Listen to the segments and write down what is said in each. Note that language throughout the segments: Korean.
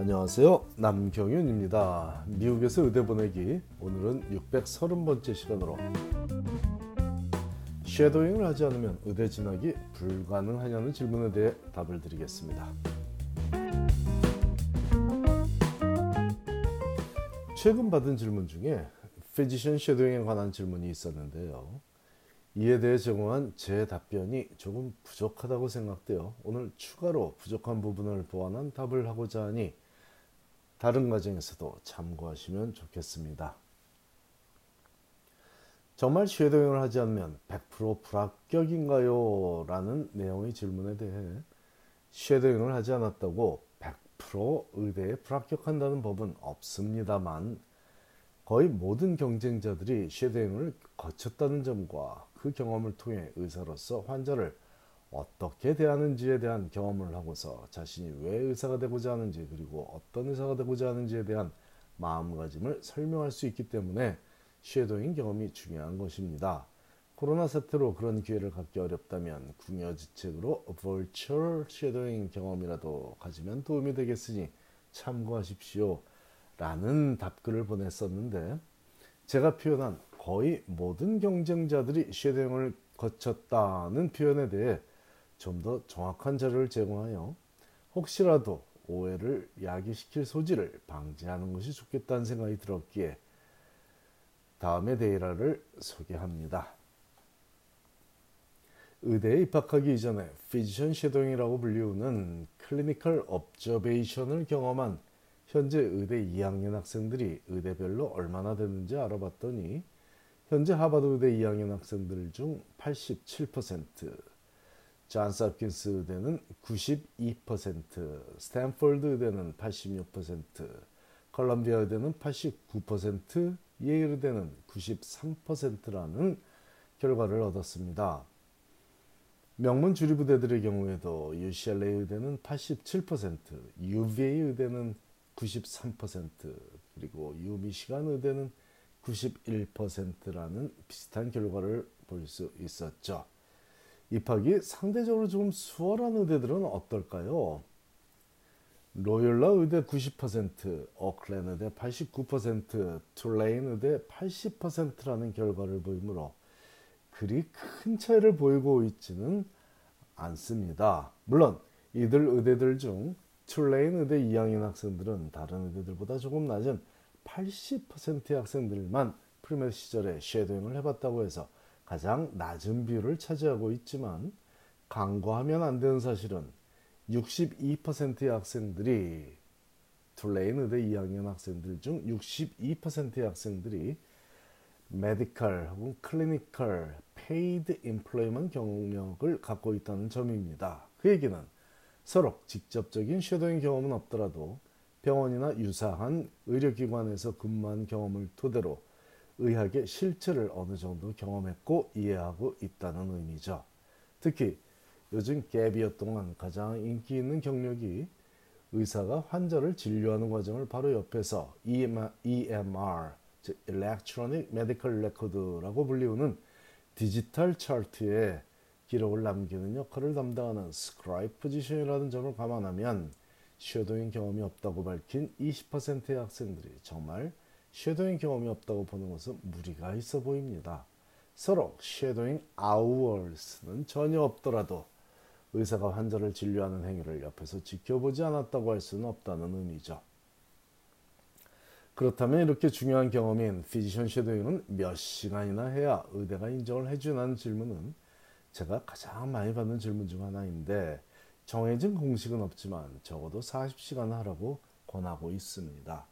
안녕하세요. 남경윤입니다. 미국에서 의대 보내기 오늘은 630번째 시간으로 shadowing을 하지 않으면 의대 진학이 불가능하냐는 질문에 대해 답을 드리겠습니다. 최근 받은 질문 중에 physician shadowing에 관한 질문이 있었는데요. 이에 대해 제공한 제 답변이 조금 부족하다고 생각되어 오늘 추가로 부족한 부분을 보완한 답을 하고자 하니 다른 과정에서도 참고하시면 좋겠습니다. 정말 shadowing을 하지 않으면 100% 불합격인가요? 라는 내용의 질문에 대해 shadowing을 하지 않았다고 100% 의대에 불합격한다는 법은 없습니다만 거의 모든 경쟁자들이 shadowing을 거쳤다는 점과 그 경험을 통해 의사로서 환자를 어떻게 대하는지에 대한 경험을 하고서 자신이 왜 의사가 되고자 하는지 그리고 어떤 의사가 되고자 하는지에 대한 마음가짐을 설명할 수 있기 때문에 shadowing 경험이 중요한 것입니다. 코로나 사태로 그런 기회를 갖기 어렵다면 궁여지책으로 virtual shadowing 경험이라도 가지면 도움이 되겠으니 참고하십시오. 라는 답글을 보냈었는데 제가 표현한 거의 모든 경쟁자들이 shadowing을 거쳤다는 표현에 대해 좀 더 정확한 자료를 제공하여 혹시라도 오해를 야기시킬 소지를 방지하는 것이 좋겠다는 생각이 들었기에 다음의 데이터를 소개합니다. 의대에 입학하기 이전에 physician shadowing이라고 불리우는 clinical observation을 경험한 현재 의대 2학년 학생들이 의대별로 얼마나 되는지 알아봤더니 현재 하버드 의대 2학년 학생들 중 87%, 존스 홉킨스 의대는 92%, 스탠포드 의대는 86%, 컬럼비아 의대는 89%, 예일 의대는 93%라는 결과를 얻었습니다. 명문 주립의대들의 경우에도 UCLA 의대는 87%, UVA 의대는 93%, 그리고 U Michigan 의대는 91%라는 비슷한 결과를 볼 수 있었죠. 입학이 상대적으로 좀 수월한 의대들은 어떨까요? 로욜라 의대 90%, 오클랜 의대 89%, 툴레인 의대 80%라는 결과를 보이므로 그리 큰 차이를 보이고 있지는 않습니다. 물론 이들 의대들 중 툴레인 의대 2학년 학생들은 다른 의대들보다 조금 낮은 80%의 학생들만 pre-med 시절에 shadowing을 해봤다고 해서 가장 낮은 비율을 차지하고 있지만 간과하면 안 되는 사실은 62%의 학생들이 툴레인 의대 2학년 학생들 중 62%의 학생들이 medical 혹은 clinical paid employment 경력을 갖고 있다는 점입니다. 그 얘기는 설령 직접적인 shadowing 경험은 없더라도 병원이나 유사한 의료기관에서 근무한 경험을 토대로 의학의 실체를 어느 정도 경험했고 이해하고 있다는 의미죠. 특히 요즘 gap year 동안 가장 인기 있는 경력이 의사가 환자를 진료하는 과정을 바로 옆에서 EMR, 즉 Electronic Medical Record라고 불리우는 디지털 차트에 기록을 남기는 역할을 담당하는 scribe 포지션이라는 점을 감안하면 shadowing 경험이 없다고 밝힌 20%의 학생들이 정말 shadowing 경험이 없다고 보는 것은 무리가 있어 보입니다. 설령 shadowing hours는 전혀 없더라도 의사가 환자를 진료하는 행위를 옆에서 지켜보지 않았다고 할 수는 없다는 의미죠. 그렇다면 이렇게 중요한 경험인 physician shadowing은 몇 시간이나 해야 의대가 인정을 해주냐는 질문은 제가 가장 많이 받는 질문 중 하나인데 정해진 공식은 없지만 적어도 40시간 하라고 권하고 있습니다.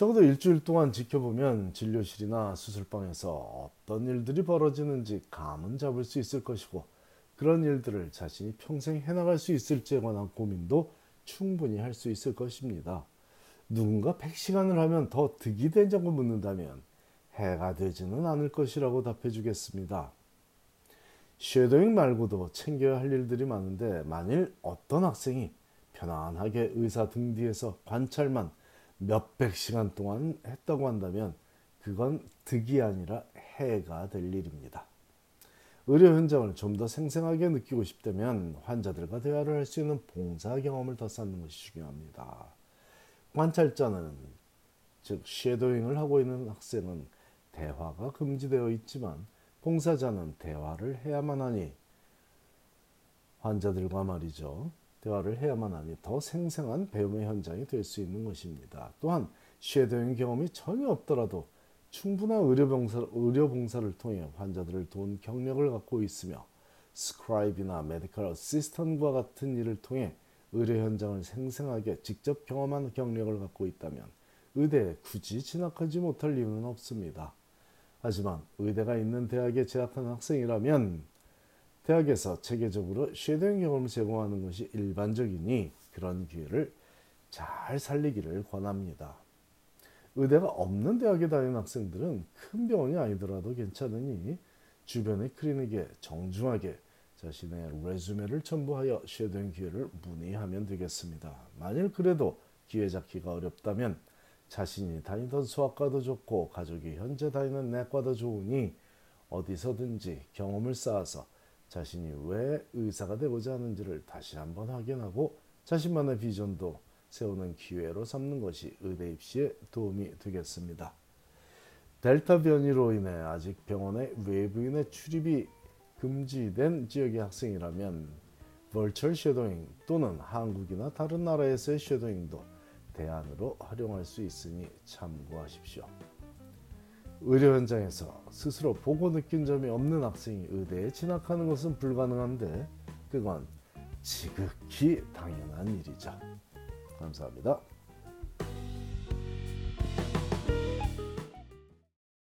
적어도 일주일 동안 지켜보면 진료실이나 수술방에서 어떤 일들이 벌어지는지 감은 잡을 수 있을 것이고 그런 일들을 자신이 평생 해나갈 수 있을지에 관한 고민도 충분히 할 수 있을 것입니다. 누군가 100시간을 하면 더 득이 되냐고 묻는다면 해가 되지는 않을 것이라고 답해 주겠습니다. shadowing 말고도 챙겨야 할 일들이 많은데 만일 어떤 학생이 편안하게 의사 등 뒤에서 관찰만 몇백 시간 동안 했다고 한다면 그건 득이 아니라 해가 될 일입니다. 의료 현장을 좀 더 생생하게 느끼고 싶다면 환자들과 대화를 할 수 있는 봉사 경험을 더 쌓는 것이 중요합니다. 관찰자는 즉 shadowing을 하고 있는 학생은 대화가 금지되어 있지만 봉사자는 대화를 해야만 하니 환자들과 말이죠. 대화를 해야만 하니 더 생생한 배움의 현장이 될 수 있는 것입니다. 또한 shadowing 경험이 전혀 없더라도 충분한 의료봉사, 의료봉사를 통해 환자들을 도운 경력을 갖고 있으며 scribe나 medical assistant와 같은 일을 통해 의료 현장을 생생하게 직접 경험한 경력을 갖고 있다면 의대에 굳이 진학하지 못할 이유는 없습니다. 하지만 의대가 있는 대학에 재학한 학생이라면 대학에서 체계적으로 shadowing 경험을 제공하는 것이 일반적이니 그런 기회를 잘 살리기를 권합니다. 의대가 없는 대학에 다니는 학생들은 큰 병원이 아니더라도 괜찮으니 주변의 클리닉에 정중하게 자신의 resume를 첨부하여 shadowing 기회를 문의하면 되겠습니다. 만일 그래도 기회 잡기가 어렵다면 자신이 다니던 수학과도 좋고 가족이 현재 다니는 내과도 좋으니 어디서든지 경험을 쌓아서 자신이 왜 의사가 되고자 하는지를 다시 한번 확인하고 자신만의 비전도 세우는 기회로 삼는 것이 의대 입시에 도움이 되겠습니다. 델타 변이로 인해 아직 병원에 외부인의 출입이 금지된 지역의 학생이라면 벌처 쉐도잉 또는 한국이나 다른 나라에서의 쉐도잉도 대안으로 활용할 수 있으니 참고하십시오. 의료 현장에서 스스로 보고 느낀 점이 없는 학생이 의대에 진학하는 것은 불가능한데 그건 지극히 당연한 일이죠. 감사합니다.